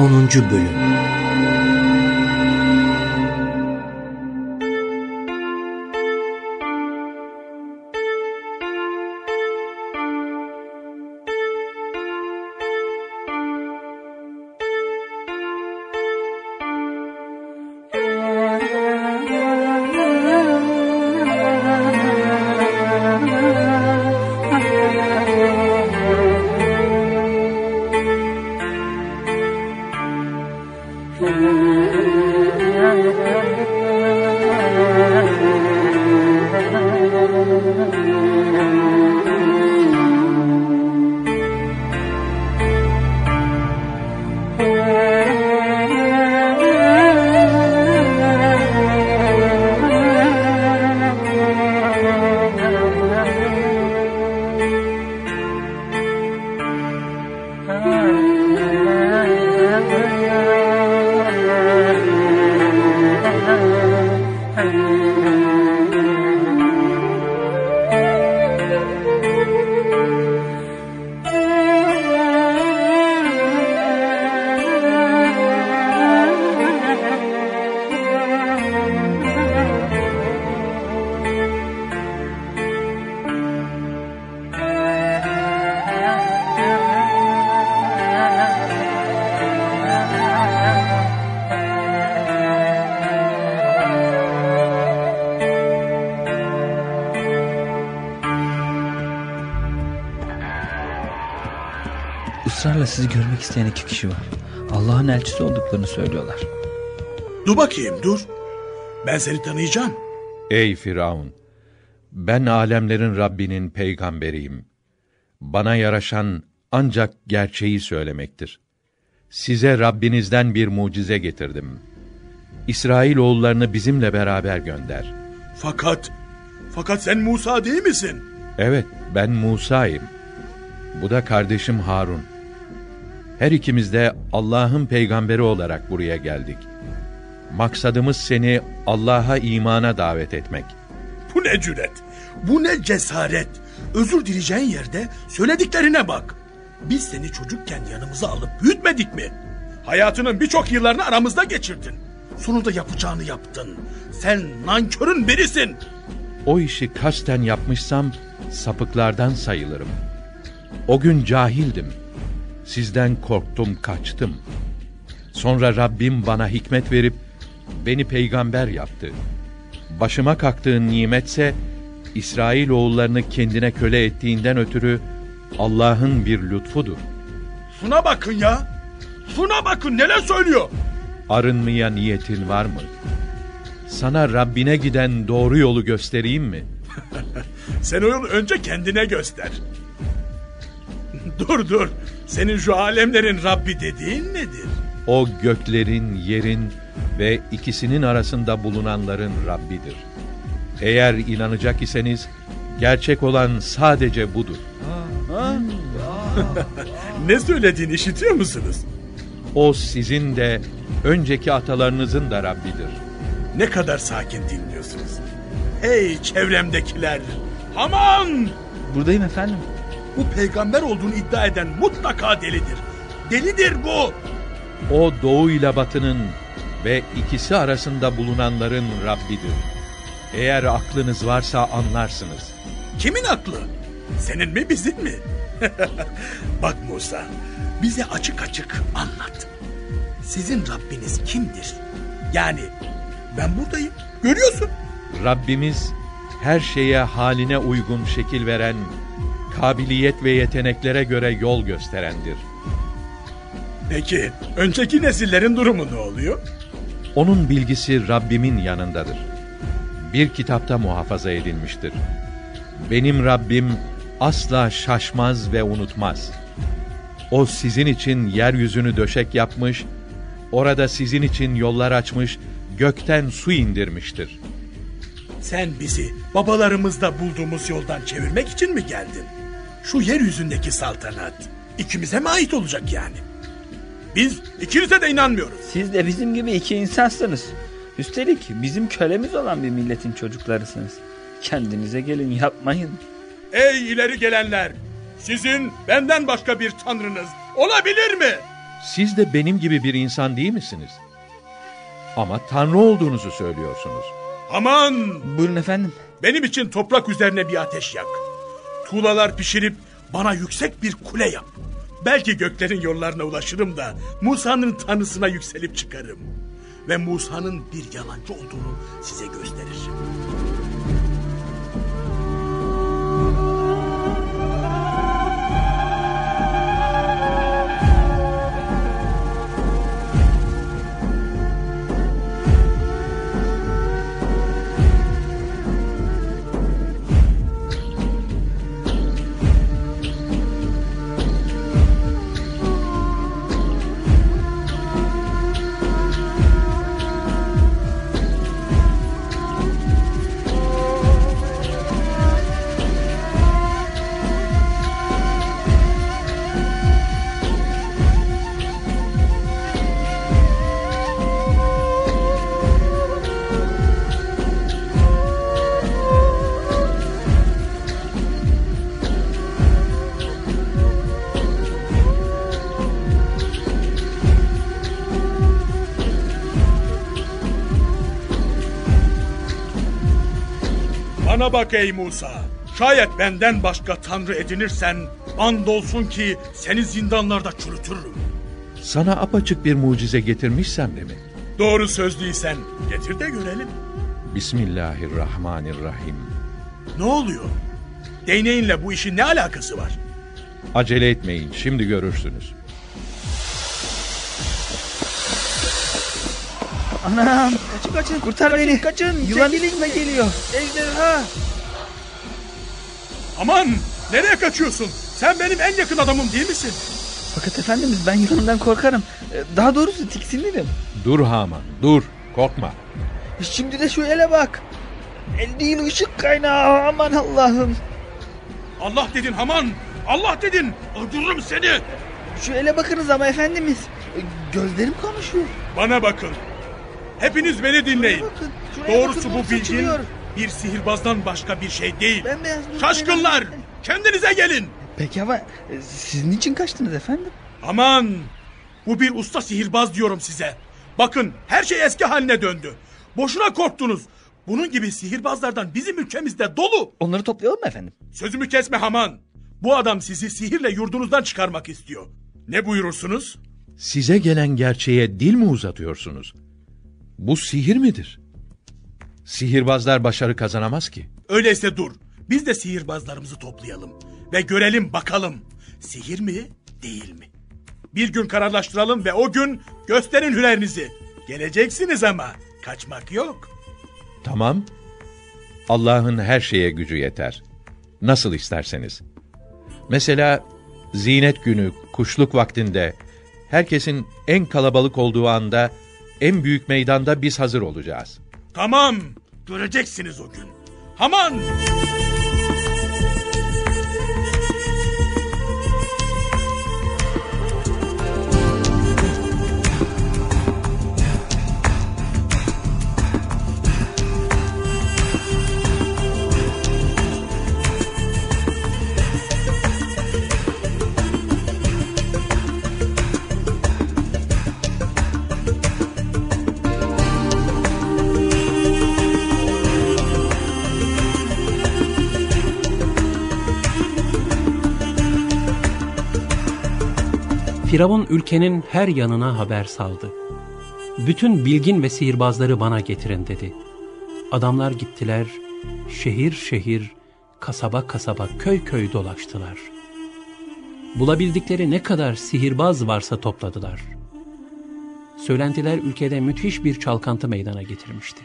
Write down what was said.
10. Bölüm ısrarla sizi görmek isteyen iki kişi var. Allah'ın elçisi olduklarını söylüyorlar. Dur bakayım dur. Ben seni tanıyacağım. Ey Firavun! Ben alemlerin Rabbinin peygamberiyim. Bana yaraşan ancak gerçeği söylemektir. Size Rabbinizden bir mucize getirdim. İsrail oğullarını bizimle beraber gönder. Fakat, fakat sen Musa değil misin? Evet, ben Musa'yım. Bu da kardeşim Harun. Her ikimiz de Allah'ın peygamberi olarak buraya geldik. Maksadımız seni Allah'a imana davet etmek. Bu ne cüret, bu ne cesaret. Özür dileyeceğin yerde söylediklerine bak. Biz seni çocukken yanımıza alıp büyütmedik mi? Hayatının birçok yıllarını aramızda geçirdin. Sonunda yapacağını yaptın. Sen nankörün birisin. O işi kasten yapmışsam sapıklardan sayılırım. O gün cahildim. Sizden korktum, kaçtım. Sonra Rabbim bana hikmet verip beni peygamber yaptı. Başıma kalktığın nimetse İsrail oğullarını kendine köle ettiğinden ötürü Allah'ın bir lütfudur. Şuna bakın ya. Şuna bakın neler söylüyor. Arınmaya niyetin var mı? Sana Rabbine giden doğru yolu göstereyim mi? Sen o yolu önce kendine göster. Dur dur. Senin şu alemlerin Rabbi dediğin nedir? O göklerin, yerin ve ikisinin arasında bulunanların Rabbidir. Eğer inanacak iseniz gerçek olan sadece budur. ne söylediğini işitiyor musunuz? O sizin de önceki atalarınızın da Rabbidir. Ne kadar sakin dinliyorsunuz. Hey çevremdekiler! Aman! Buradayım efendim. Bu peygamber olduğunu iddia eden mutlaka delidir. Delidir bu! O doğu ile batının ve ikisi arasında bulunanların Rabbidir. Eğer aklınız varsa anlarsınız. Kimin aklı? Senin mi bizim mi? Bak Musa, bize açık açık anlat. Sizin Rabbiniz kimdir? Yani ben buradayım, görüyorsun. Rabbimiz her şeye haline uygun şekil veren, kabiliyet ve yeteneklere göre yol gösterendir. Peki, önceki nesillerin durumu ne oluyor? Onun bilgisi Rabbimin yanındadır. Bir kitapta muhafaza edilmiştir. Benim Rabbim asla şaşmaz ve unutmaz. O sizin için yeryüzünü döşek yapmış, orada sizin için yollar açmış, gökten su indirmiştir. Sen bizi babalarımızda bulduğumuz yoldan çevirmek için mi geldin? Şu yeryüzündeki saltanat ikimize mi ait olacak yani? Biz ikinize de inanmıyoruz. Siz de bizim gibi iki insansınız. Üstelik bizim kölemiz olan bir milletin çocuklarısınız. Kendinize gelin yapmayın. Ey ileri gelenler! Sizin benden başka bir tanrınız olabilir mi? Siz de benim gibi bir insan değil misiniz? Ama Tanrı olduğunuzu söylüyorsunuz. Aman! Buyurun efendim. Benim için toprak üzerine bir ateş yak. Tuğlalar pişirip bana yüksek bir kule yap. Belki göklerin yollarına ulaşırım da Musa'nın tanısına yükselip çıkarım. Ve Musa'nın bir yalancı olduğunu size gösteririm. Bana bak ey Musa. Şayet benden başka tanrı edinirsen andolsun ki seni zindanlarda çürütürüm. Sana apaçık bir mucize getirmişsem de mi? Doğru sözlüysen getir de görelim. Bismillahirrahmanirrahim. Ne oluyor? Değneğinle bu işin ne alakası var? Acele etmeyin, şimdi görürsünüz. Anam. Kaçın kaçın. Kurtar beni. Kaçın. Yılan ilme geliyor. Ejderha. Aman nereye kaçıyorsun? Sen benim en yakın adamım değil misin? Fakat efendimiz ben yılandan korkarım. Ee, Daha doğrusu tiksinirim. Dur Haman, dur, korkma. Şimdi de şu ele bak. El değil ışık kaynağı. Aman Allah'ım. Allah dedin Haman. Allah dedin. Öldürürüm seni. Şu ele bakınız ama efendimiz. Ee, Gözlerim konuşuyor. Bana bakın. Hepiniz beni dinleyin. Şuraya bakın, şuraya Doğrusu bakın, bu bilgin saçılıyor. bir sihirbazdan başka bir şey değil. Bembeyaz Şaşkınlar! kaynağı. Kendinize gelin! Peki ama e, siz niçin kaçtınız efendim? Aman! Bu bir usta sihirbaz diyorum size. Bakın her şey eski haline döndü. Boşuna korktunuz. Bunun gibi sihirbazlardan bizim ülkemizde dolu. Onları toplayalım mı efendim? Sözümü kesme Haman. Bu adam sizi sihirle yurdunuzdan çıkarmak istiyor. Ne buyurursunuz? Size gelen gerçeğe dil mi uzatıyorsunuz? Bu sihir midir? Sihirbazlar başarı kazanamaz ki. Öyleyse dur. Biz de sihirbazlarımızı toplayalım. Ve görelim bakalım. Sihir mi değil mi? Bir gün kararlaştıralım ve o gün gösterin hünerinizi. Geleceksiniz ama kaçmak yok. Tamam. Allah'ın her şeye gücü yeter. Nasıl isterseniz. Mesela zinet günü, kuşluk vaktinde, herkesin en kalabalık olduğu anda, en büyük meydanda biz hazır olacağız. Tamam. Göreceksiniz o gün. Haman! Firavun ülkenin her yanına haber saldı. Bütün bilgin ve sihirbazları bana getirin dedi. Adamlar gittiler, şehir şehir, kasaba kasaba, köy köy dolaştılar. Bulabildikleri ne kadar sihirbaz varsa topladılar. Söylentiler ülkede müthiş bir çalkantı meydana getirmişti.